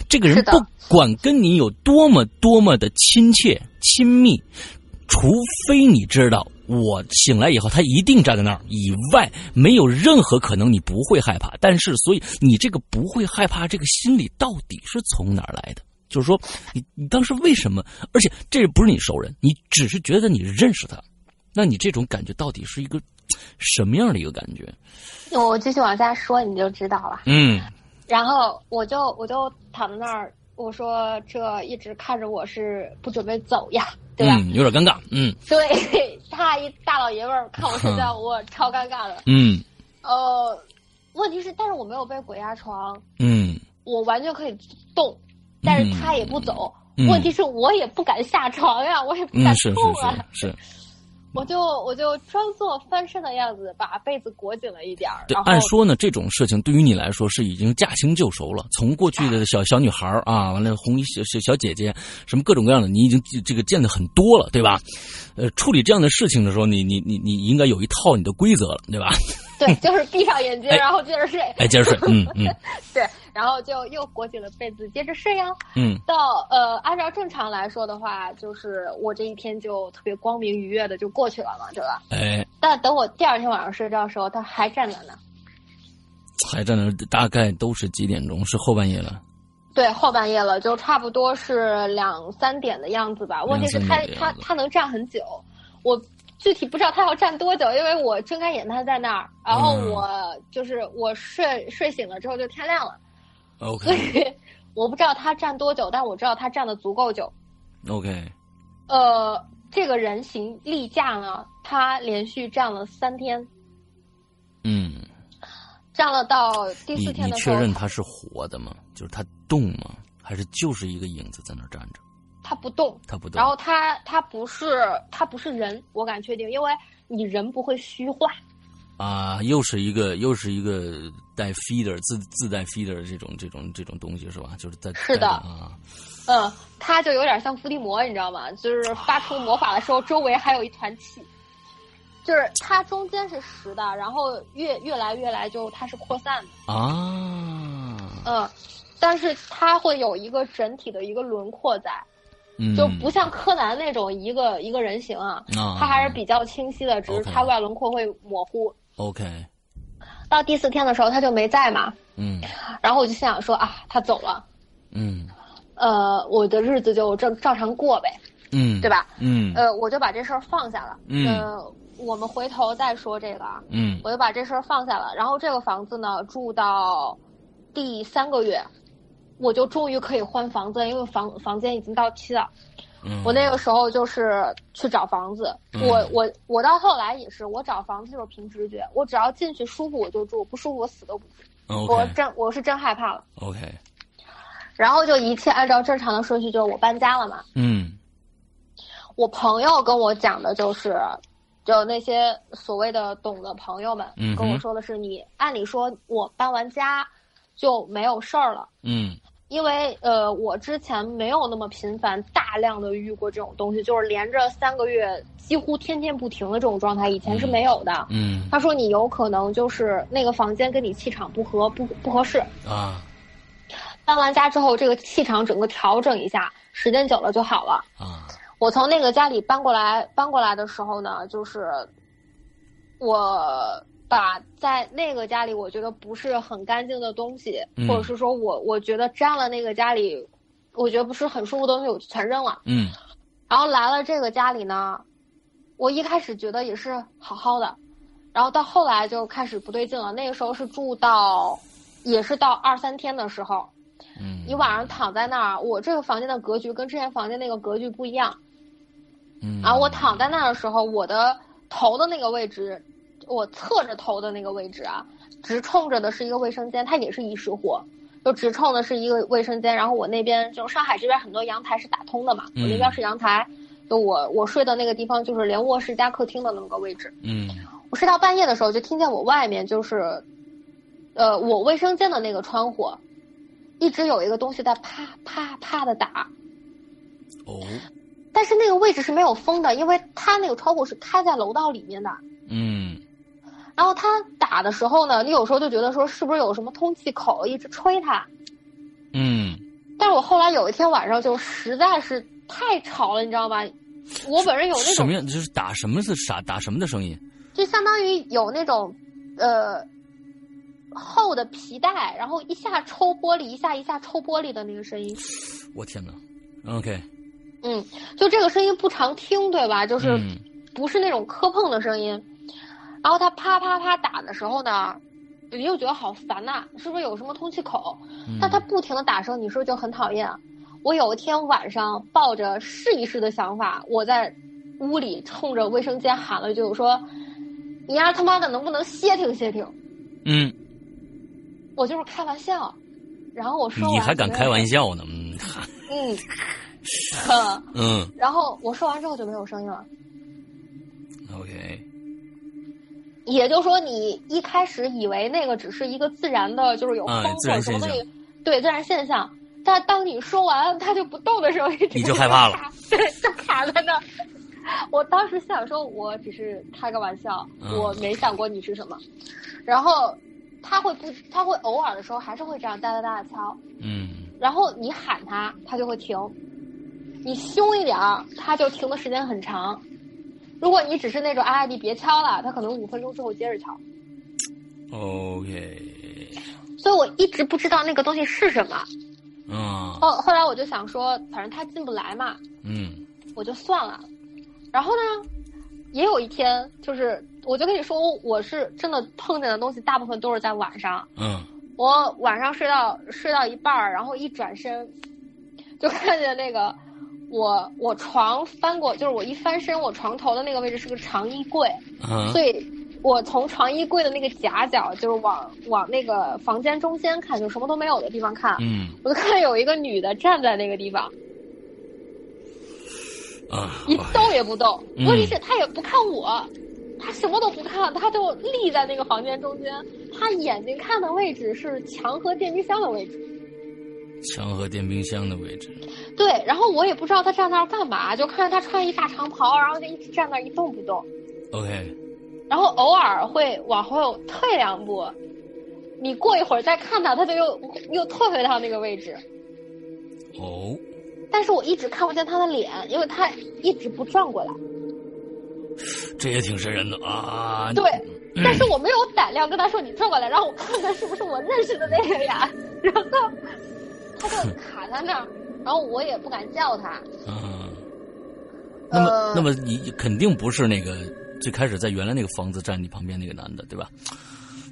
这个人不管跟你有多么多么的亲切亲密，除非你知道我醒来以后他一定站在那儿以外，没有任何可能你不会害怕。但是，所以你这个不会害怕这个心理到底是从哪儿来的？就是说，你你当时为什么？而且这不是你熟人，你只是觉得你认识他，那你这种感觉到底是一个什么样的一个感觉？我继续往下说，你就知道了。嗯然后我就我就躺在那儿，我说这一直看着我是不准备走呀，对吧？嗯，有点尴尬。嗯对他一大老爷们儿看我睡觉，我超尴尬的。嗯呃，问题是，但是我没有被鬼压床，嗯我完全可以动，但是他也不走。嗯问题是我也不敢下床呀，我也不敢嗯，是是动啊。是是，我就我就装作翻身的样子，把被子裹紧了一点儿。对，按说呢，这种事情对于你来说是已经驾轻就熟了。从过去的小小女孩儿啊，完了红衣小小小姐姐，什么各种各样的，你已经这个见的很多了，对吧？呃，处理这样的事情的时候，你你你你应该有一套你的规则了，对吧？对，就是闭上眼睛，哎然后接着睡。哎，接着睡，嗯嗯对，然后就又裹紧了被子，接着睡呀。嗯到呃，按照正常来说的话，就是我这一天就特别光明愉悦的就过去了嘛，对吧？哎，但等我第二天晚上睡觉的时候，他还站在那儿。还在那儿，大概都是几点钟？是后半夜了。对，后半夜了，就差不多是两三点的样子吧。问题是他他他能站很久，我具体不知道他要站多久，因为我睁开眼他在那儿，然后嗯。我就是我睡睡醒了之后就天亮了，所 OK 以我不知道他站多久，但我知道他站的足够久。OK，呃，这个人形立架呢，他连续站了三天，嗯，站了到第四天你的时候，确认它是活的吗？就是它动吗？还是就是一个影子在那儿站着？他不动。它不动。然后他他不是他不是人，我敢确定，因为你人不会虚化。啊，又是一个又是一个带 feeder 自自带 feeder 这种这种这种东西是吧？就是在是的啊，嗯，他就有点像伏地魔，你知道吗？就是发出魔法的时候，周围还有一团气，就是它中间是实的，然后越越来越来就它是扩散的，啊，嗯，但是它会有一个整体的一个轮廓在，嗯，就不像柯南那种一个一个人形啊，啊，它还是比较清晰的，只是它外轮廓会模糊。OK，到第四天的时候，他就没在嘛，嗯然后我就心想说啊，他走了，嗯呃，我的日子就正照常过呗，嗯，对？吧？嗯呃，我就把这事儿放下了。嗯呃，我们回头再说这个啊，嗯我就把这事儿放下了。然后这个房子呢，住到第三个月，我就终于可以换房子，因为房房间已经到期了。嗯，我那个时候就是去找房子，嗯我我我到后来也是，我找房子就是凭直觉，我只要进去舒服我就住，不舒服我死都不住。我 OK 真我是真害怕了。OK，然后就一切按照正常的顺序，就是我搬家了嘛。嗯我朋友跟我讲的就是，就那些所谓的懂的朋友们跟我说的是，你按理说我搬完家就没有事儿了，嗯因为呃我之前没有那么频繁大量的遇过这种东西，就是连着三个月几乎天天不停的这种状态，以前是没有的。嗯他说你有可能就是那个房间跟你气场不合，不不合适。啊搬完家之后，这个气场整个调整一下，时间久了就好了。啊我从那个家里搬过来，搬过来的时候呢，就是我把在那个家里我觉得不是很干净的东西，嗯或者是说我我觉得沾了那个家里，我觉得不是很舒服的东西，我就全扔了。嗯然后来了这个家里呢，我一开始觉得也是好好的，然后到后来就开始不对劲了。那个时候是住到，也是到二三天的时候，嗯，你晚上躺在那儿，我这个房间的格局跟之前房间那个格局不一样。嗯，然后我躺在那儿的时候，我的头的那个位置，我侧着头的那个位置啊，直冲着的是一个卫生间，它也是一室户，就直冲的是一个卫生间。然后我那边就上海这边很多阳台是打通的嘛，嗯我那边是阳台，就我我睡的那个地方就是连卧室加客厅的那么个位置。嗯我睡到半夜的时候，就听见我外面就是，呃，我卫生间的那个窗户，一直有一个东西在啪啪啪的打。哦但是那个位置是没有风的，因为它那个窗户是开在楼道里面的。嗯然后他打的时候呢，你有时候就觉得说是不是有什么通气口一直吹它。嗯但是我后来有一天晚上就实在是太吵了，你知道吗？我本人有那种，什么样？就是打什么是啥打什么的声音？就相当于有那种，呃，厚的皮带，然后一下抽玻璃，一下一下抽玻璃的那个声音。我天哪！OK，嗯，就这个声音不常听，对吧？就是嗯不是那种磕碰的声音。然后他啪啪啪打的时候呢，你又觉得好烦呐、是不是有什么通气口？嗯但他不停的打声，你是不是就很讨厌？我有一天晚上抱着试一试的想法，我在屋里冲着卫生间喊了一句：“我说，你丫他妈的能不能歇停歇停嗯，？”我就是开玩笑。然后我说你还敢开玩笑？笑呢？嗯嗯，呵 嗯然后我说完之后就没有声音了。OK，也就是说，你一开始以为那个只是一个自然的，就是有啊风或者什么东西，对自然现象。但当你说完它就不动的时候，你就害怕了，对，就卡在那儿。我当时想说，我只是开个玩笑，嗯我没想过你是什么。然后他会不，他会偶尔的时候还是会这样哒哒哒的敲，嗯然后你喊他，他就会停；你凶一点儿，他就停的时间很长。如果你只是那种啊，你别敲了，他可能五分钟之后接着敲。，OK，所以我一直不知道那个东西是什么。嗯，后后来我就想说，反正他进不来嘛，嗯我就算了。然后呢，也有一天，就是我就跟你说，我是真的碰见的东西，大部分都是在晚上。嗯我晚上睡到睡到一半儿，然后一转身，就看见那个我我床翻过，就是我一翻身，我床头的那个位置是个长衣柜，啊所以我从床衣柜的那个夹角，就是往往那个房间中间看，就什么都没有的地方看，嗯我就看见有一个女的站在那个地方，啊，一动也不动。嗯问题是她也不看我，她什么都不看，她就立在那个房间中间。她眼睛看的位置是墙和电冰箱的位置。墙和电冰箱的位置，对，然后我也不知道他站那儿干嘛，就看见他穿一大长袍，然后就一直站那儿一动不动，OK，然后偶尔会往后退两步。你过一会儿再看他，他就又又退回到那个位置。哦，但是我一直看不见他的脸，因为他一直不转过来。这也挺瘆人的啊。对，但是我没有胆量跟他说你转过来，让我看看是不是我认识的那个呀。然后他就卡在那儿，然后我也不敢叫他。嗯，那么、呃那么你肯定不是那个最开始在原来那个房子站你旁边那个男的，对吧？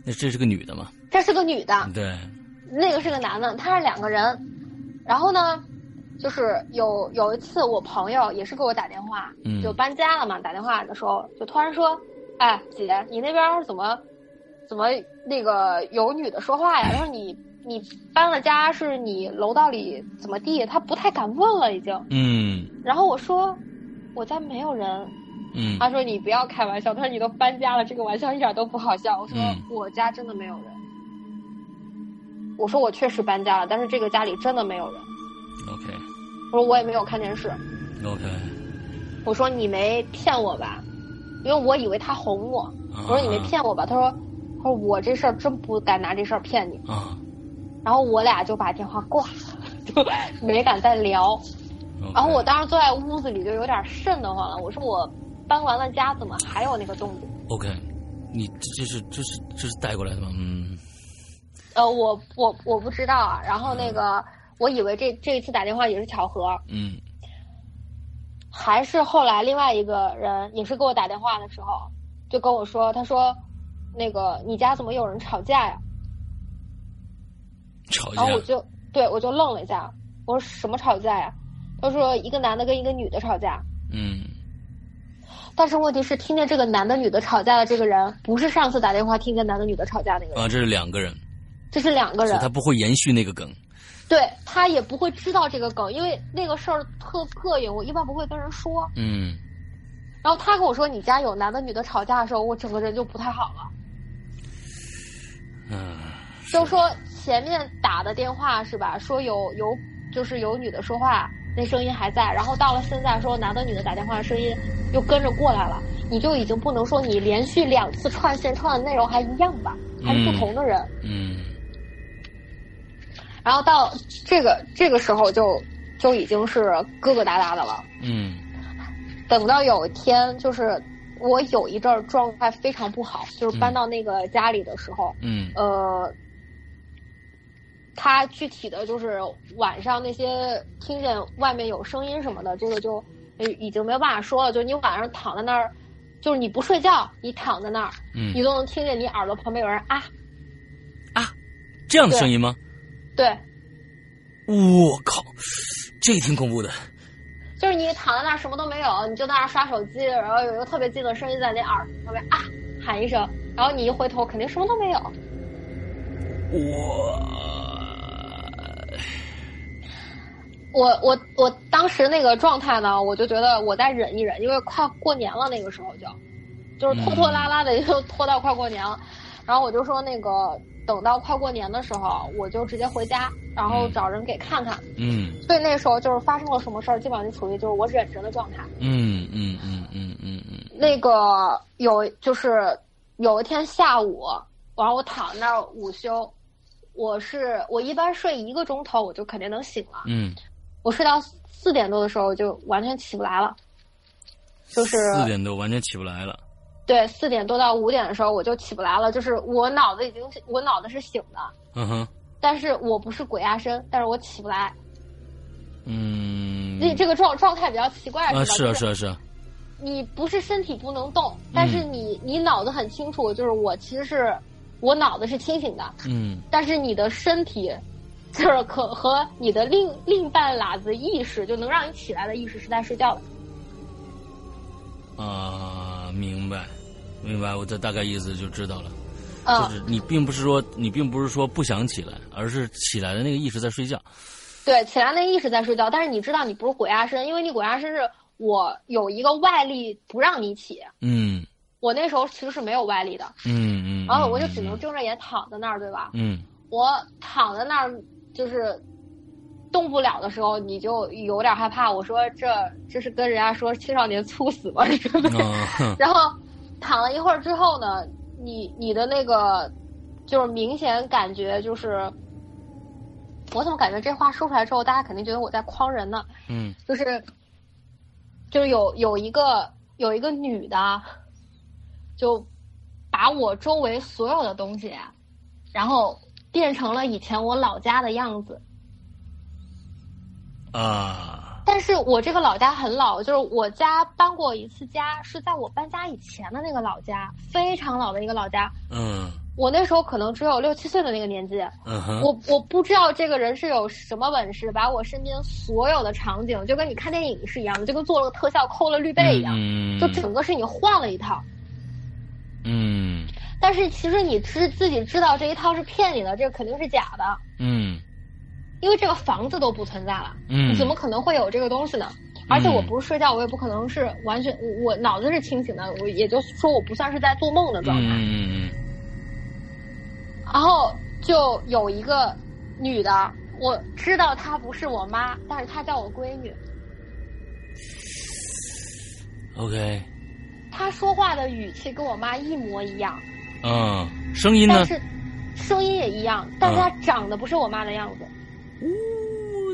那这是个女的嘛？这是个女的，对，那个是个男的，他是两个人。然后呢，就是有有一次我朋友也是给我打电话，嗯就搬家了嘛，打电话的时候就突然说：“哎，姐，你那边怎么怎么那个有女的说话呀？”他说你你搬了家，是你楼道里怎么地？他不太敢问了已经。嗯然后我说我家没有人，嗯他说你不要开玩笑，他说你都搬家了，这个玩笑一点都不好笑。我说、嗯我家真的没有人。我说我确实搬家了，但是这个家里真的没有人。，OK 我说我也没有看电视。OK，我说你没骗我吧？因为我以为他哄我。我说你没骗我吧？他说他说我这事儿真不敢拿这事儿骗你。啊然后我俩就把电话挂了，就没敢再聊。然后我当时坐在屋子里就有点瘆得慌了。我说我搬完了家，怎么还有那个动静？OK，你这这是这是这是带过来的吗？嗯呃，我我我不知道啊。然后那个，我以为这这一次打电话也是巧合，嗯还是后来另外一个人也是给我打电话的时候，就跟我说，他说，那个你家怎么有人吵架呀？吵架然后我就对我就愣了一下，我说什么吵架呀？他说一个男的跟一个女的吵架，嗯但是问题是听见这个男的女的吵架的这个人，不是上次打电话听见男的女的吵架那个人，啊，这是两个人，这是两个人他。不会延续那个梗。对他也不会知道这个梗，因为那个事儿特膈应，我一般不会跟人说。嗯然后他跟我说你家有男的女的吵架的时候，我整个人就不太好了。嗯就说前面打的电话是吧？说有有就是有女的说话，那声音还在，然后到了现在说男的女的打电话声音又跟着过来了，你就已经不能说你连续两次串线串的内容还一样吧？还是不同的人。嗯然后到这个这个时候就就已经是疙疙瘩瘩的了。嗯等到有一天，就是我有一阵儿状态非常不好，就是搬到那个家里的时候，嗯呃，他具体的就是晚上那些听见外面有声音什么的，这个就呃已经没有办法说了。就是你晚上躺在那儿，就是你不睡觉，你躺在那儿，嗯你都能听见你耳朵旁边有人啊，这样的声音吗？对，我靠，这挺恐怖的。就是你躺在那儿什么都没有，你就在那儿刷手机，然后有一个特别近的声音在你耳旁边啊喊一声，然后你一回头肯定什么都没有。我我我我当时那个状态呢，我就觉得我再忍一忍，因为快过年了，那个时候就，就是拖拖拉拉的 就拖到快过年了。然后我就说那个等到快过年的时候，我就直接回家，然后找人给看看。嗯所以那时候就是发生了什么事儿，基本上就处于就是我忍着的状态。嗯嗯嗯嗯嗯嗯那个有就是有一天下午，然后我躺在那儿午休，我是我一般睡一个钟头，我就肯定能醒了。嗯，我睡到四点多的时候就完全起不来了，就是四点多完全起不来了。对四点多到五点的时候我就起不来了，就是我脑子已经我脑子是醒的，嗯哼，但是我不是鬼压身，但是我起不来，嗯，这这个状状态比较奇怪，啊吧？是啊是啊是啊，你不是身体不能动，但是你你脑子很清楚，就是我其实是我脑子是清醒的，嗯但是你的身体就是可和你的另另半喇子意识，就能让你起来的意识是在睡觉的。啊，明白明白，我这大概意思就知道了。嗯，就是你并不是说你并不是说不想起来，而是起来的那个意识在睡觉。对，起来那意识在睡觉，但是你知道你不是鬼压身，因为你鬼压身是我有一个外力不让你起，嗯我那时候其实是没有外力的，嗯嗯，然后我就只能睁着眼躺在那儿，对吧？嗯我躺在那儿就是动不了的时候，你就有点害怕。我说这这是跟人家说青少年猝死吗？然后躺了一会儿之后呢，你你的那个就是明显感觉就是，我怎么感觉这话说出来之后，大家肯定觉得我在诓人呢？嗯就是就是有有一个有一个女的，就把我周围所有的东西，然后变成了以前我老家的样子。啊但是我这个老家很老，就是我家搬过一次家，是在我搬家以前的那个老家，非常老的一个老家。嗯我那时候可能只有六七岁的那个年纪，嗯哼，我我不知道这个人是有什么本事，把我身边所有的场景，就跟你看电影是一样的，就跟做了个特效抠了绿背一样，嗯就整个是你换了一套。嗯。但是其实你知自己知道这一套是骗你的，这个肯定是假的，嗯。因为这个房子都不存在了，嗯，怎么可能会有这个东西呢？而且我不是睡觉，我也不可能是完全，我我脑子是清醒的，我也就是说我不算是在做梦的状态。嗯嗯然后就有一个女的，我知道她不是我妈，但是她叫我闺女。嗯，OK，她说话的语气跟我妈一模一样，嗯，声音呢但？是声音也一样，但是他长得不是我妈的样子。呜，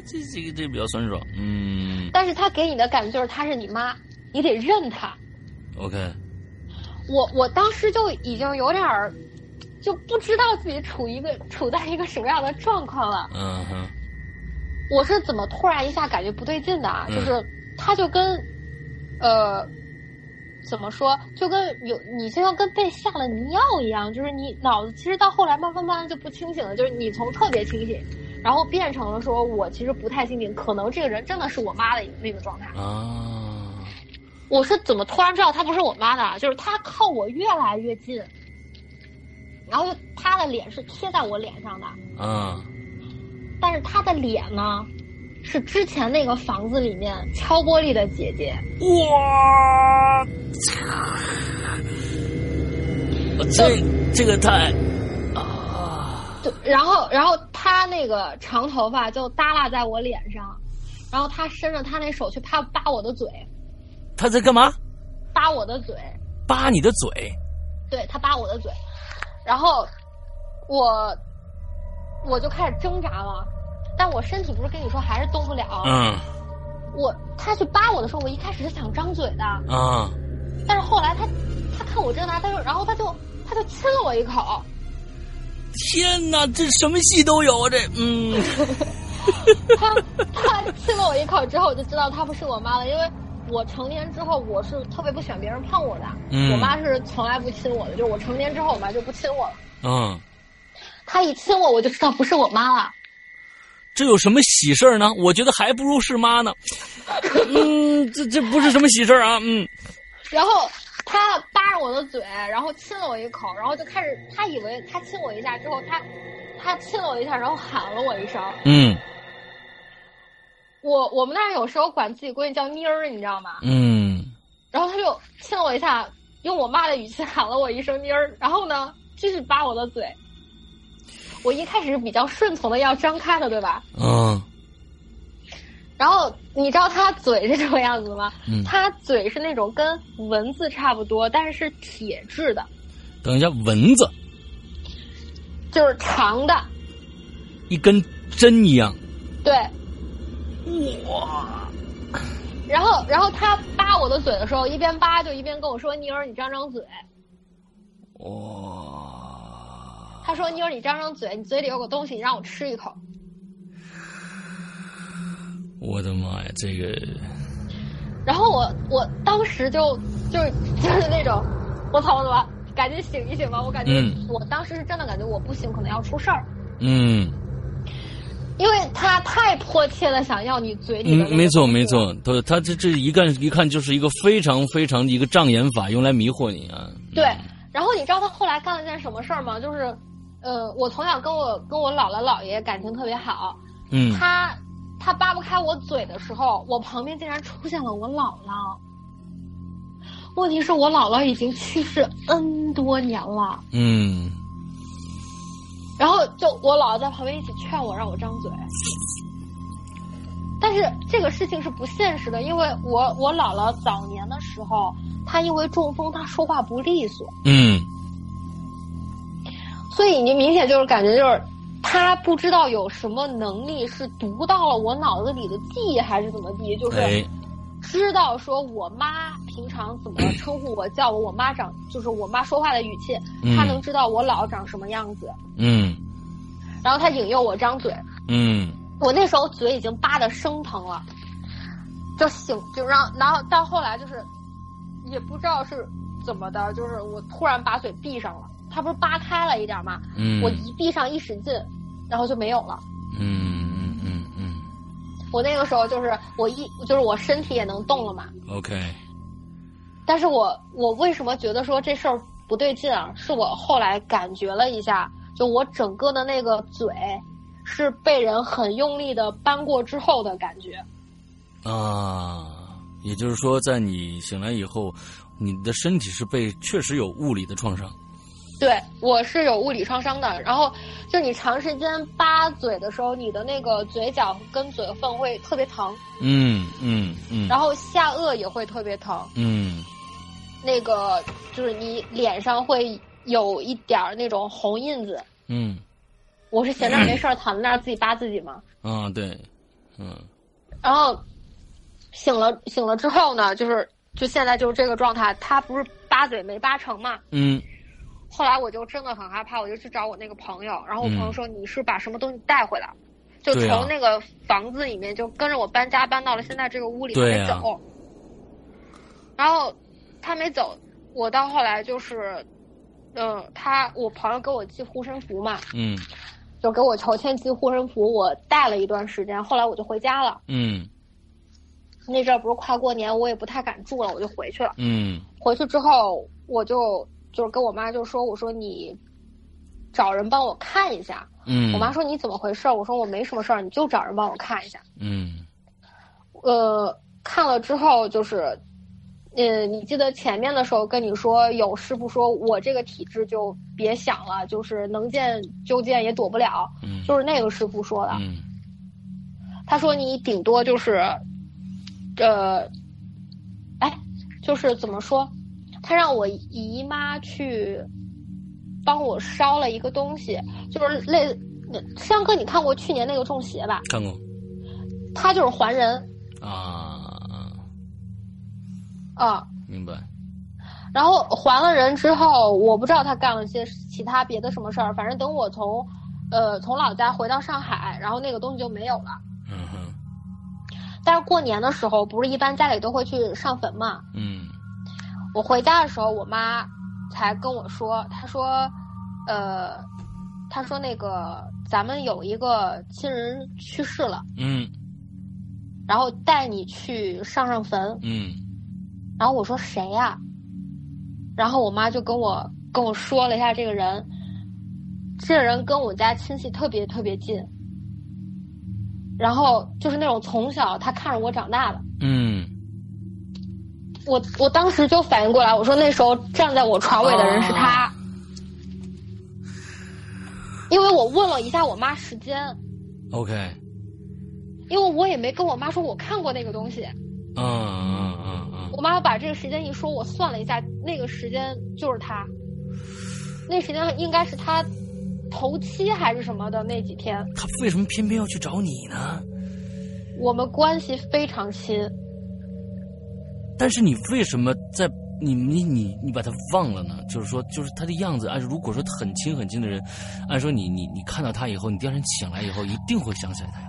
这这个这比较酸爽，嗯但是他给你的感觉就是他是你妈，你得认他。，OK，我我当时就已经有点儿，就不知道自己处于一个处在一个什么样的状况了。嗯哼，我是怎么突然一下感觉不对劲的啊？嗯就是他就跟，呃，怎么说，就跟有你就像跟被下了迷药一样，就是你脑子其实到后来慢慢慢慢就不清醒了，就是你从特别清醒，然后变成了说我其实不太清醒，可能这个人真的是我妈的那个状态。啊，我是怎么突然知道她不是我妈的啊？就是她靠我越来越近，然后就她的脸是贴在我脸上的，啊，但是她的脸呢，是之前那个房子里面敲玻璃的姐姐。哇，这这个太啊，对，然后然后她那个长头发就耷拉在我脸上，然后她伸着她那手去扒扒我的嘴，他在干嘛？扒我的嘴，扒你的嘴？对她扒我的嘴，然后我我就开始挣扎了，但我身体不是跟你说还是动不了。嗯我他去扒我的时候，我一开始是想张嘴的，啊，但是后来他他看我挣扎，他就然后他就他就亲了我一口，天哪，这什么戏都有啊！这，嗯 他他亲了我一口之后，我就知道他不是我妈了，因为我成年之后我是特别不喜欢别人碰我的，嗯我妈是从来不亲我的，就是我成年之后我妈就不亲我了，嗯，她一亲我我就知道不是我妈了。这有什么喜事儿呢？我觉得还不如是妈呢。嗯，这这不是什么喜事儿啊。嗯然后他扒着我的嘴，然后亲了我一口，然后就开始，他以为他亲我一下之后，他他亲了我一下，然后喊了我一声。嗯我我们那儿有时候管自己闺女叫妮儿，你知道吗？嗯然后他就亲了我一下，用我妈的语气喊了我一声妮儿，然后呢继续扒我的嘴。我一开始是比较顺从的，要张开的，对吧？嗯然后你知道他嘴是什么样子吗？嗯，他嘴是那种跟蚊子差不多，但是是铁质的，等一下，蚊子就是长的。一根针一样，对，哇，然后然后他扒我的嘴的时候，一边扒就一边跟我说：“妮儿，你张张嘴。哇，”他说：“妞儿，你张张嘴，你嘴里有个东西，你让我吃一口。我的妈呀，这个，”然后我我当时就就是就是那种，我操，我怎么赶紧醒一醒吧？我感觉、嗯我当时是真的感觉我不行，可能要出事儿，嗯因为他太迫切的想要你嘴里的嗯，没错没错，他他这这一看一看就是一个非常非常的一个障眼法，用来迷惑你啊。对，然后你知道他后来干了件什么事儿吗？就是，呃，我从小跟我跟我姥姥姥爷感情特别好，嗯。他他扒不开我嘴的时候，我旁边竟然出现了我姥姥。问题是我姥姥已经去世 N 多年了，嗯。然后就我姥姥在旁边一起劝我让我张嘴，但是这个事情是不现实的，因为我我姥姥早年的时候，她因为中风，她说话不利索，嗯所以你明显就是感觉就是他不知道有什么能力是读到了我脑子里的记忆还是怎么地，就是哎。知道说我妈平常怎么称呼我，叫我我妈长，就是我妈说话的语气，嗯。他能知道我姥长什么样子，嗯。然后他引诱我张嘴，嗯。我那时候嘴已经扒的生疼了，就醒就让，然后到后来就是也不知道是怎么的，就是我突然把嘴闭上了，它不是扒开了一点吗？嗯，我一闭上一使劲，然后就没有了。嗯嗯嗯嗯我那个时候就是我一就是我身体也能动了嘛，，OK，但是我我为什么觉得说这事儿不对劲啊？是我后来感觉了一下，就我整个的那个嘴是被人很用力的扳过之后的感觉。啊，也就是说，在你醒来以后，你的身体是被确实有物理的创伤。对，我是有物理创伤的。然后就你长时间扒嘴的时候，你的那个嘴角跟嘴缝会特别疼，嗯嗯嗯，然后下颚也会特别疼。嗯那个就是你脸上会有一点儿那种红印子。嗯我是闲着没事儿躺在那儿自己扒自己嘛。啊，对，嗯然后醒了醒了之后呢，就是就现在就是这个状态，他不是扒嘴没扒成嘛。嗯后来我就真的很害怕，我就去找我那个朋友，然后我朋友嗯说你是把什么东西带回来，就从那个房子里面就跟着我搬家搬到了现在这个屋里还对啊没走。然后他没走，我到后来就是，嗯、他我朋友给我寄护身符嘛，嗯就给我乔迁寄护身符，我带了一段时间，后来我就回家了。嗯那阵儿不是快过年，我也不太敢住了，我就回去了。嗯回去之后，我就就是跟我妈就说：“我说你找人帮我看一下。嗯，我妈说：“你怎么回事？”我说：“我没什么事儿，你就找人帮我看一下。嗯”呃，看了之后就是，嗯，你记得前面的时候跟你说，有师傅说我这个体质就别想了，就是能见就见，也躲不了。嗯，就是那个师傅说的，嗯他说你顶多就是，呃，哎，就是怎么说？他让我姨妈去帮我烧了一个东西，就是类。香哥，你看过去年那个中邪吧？看过他就是还人啊，啊、明白。然后还了人之后，我不知道他干了些其他别的什么事儿。反正等我从，呃，从老家回到上海，然后那个东西就没有了。嗯哼，但是过年的时候，不是一般家里都会去上坟嘛？嗯我回家的时候，我妈才跟我说，她说，呃，她说那个咱们有一个亲人去世了，嗯。然后带你去上上坟。嗯。然后我说谁呀、然后我妈就跟我跟我说了一下这个人，这个人跟我家亲戚特别特别近，然后就是那种从小他看着我长大的，嗯我我当时就反应过来，我说那时候站在我床尾的人是他，啊因为我问了一下我妈时间，OK，因为我也没跟我妈说我看过那个东西。嗯嗯嗯嗯我妈把这个时间一说，我算了一下，那个时间就是他，那时间应该是他头七还是什么的那几天。他为什么偏偏要去找你呢？我们关系非常亲，但是你为什么在你你你你把他忘了呢？就是说，就是他的样子，按如果说很亲很亲的人，按说你你你看到他以后，你第二天醒来以后一定会想起来他呀。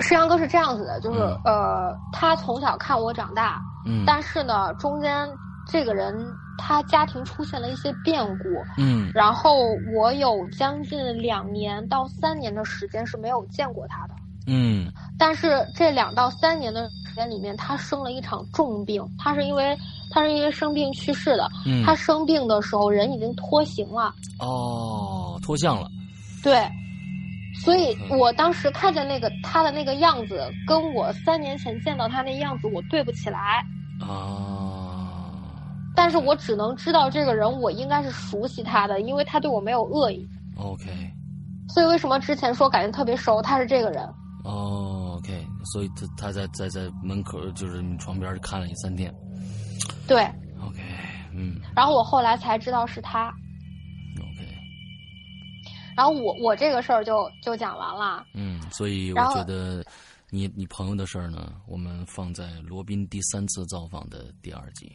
石阳哥是这样子的，就是、嗯呃，他从小看我长大，嗯，但是呢，中间这个人他家庭出现了一些变故，嗯然后我有将近两年到三年的时间是没有见过他的。嗯但是这两到三年的时间里面，他生了一场重病，他是因为他是因为生病去世的。嗯，他生病的时候人已经脱形了，哦脱相了，对，所以嗯我当时看见那个他的那个样子，跟我三年前见到他那样子我对不起来。啊，但是我只能知道这个人，我应该是熟悉他的，因为他对我没有恶意。OK，所以为什么之前说感觉特别熟，他是这个人。哦所以他他在在在门口就是你床边看了你三天对，，OK，嗯然后我后来才知道是他。OK，然后我我这个事儿就就讲完了。嗯，所以我觉得你你朋友的事儿呢，我们放在罗宾第三次造访的第二集。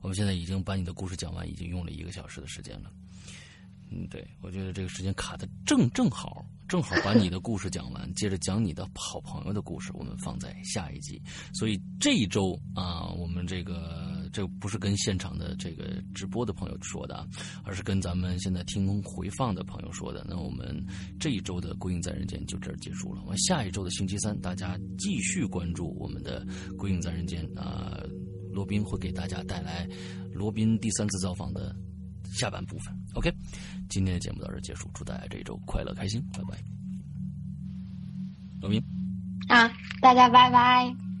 我们现在已经把你的故事讲完，已经用了一个小时的时间了。嗯，对，我觉得这个时间卡的正正好，正好把你的故事讲完，接着讲你的好朋友的故事，我们放在下一集。所以这一周啊，我们这个这不是跟现场的这个直播的朋友说的啊，而是跟咱们现在听回放的朋友说的。那我们这一周的《归隐在人间》就这儿结束了。我们下一周的星期三，大家继续关注我们的《归隐在人间》啊、罗宾会给大家带来罗宾第三次造访的下半部分。OK，今天的节目到这结束，祝大家这一周快乐开心，拜拜。罗明。啊，大家拜拜。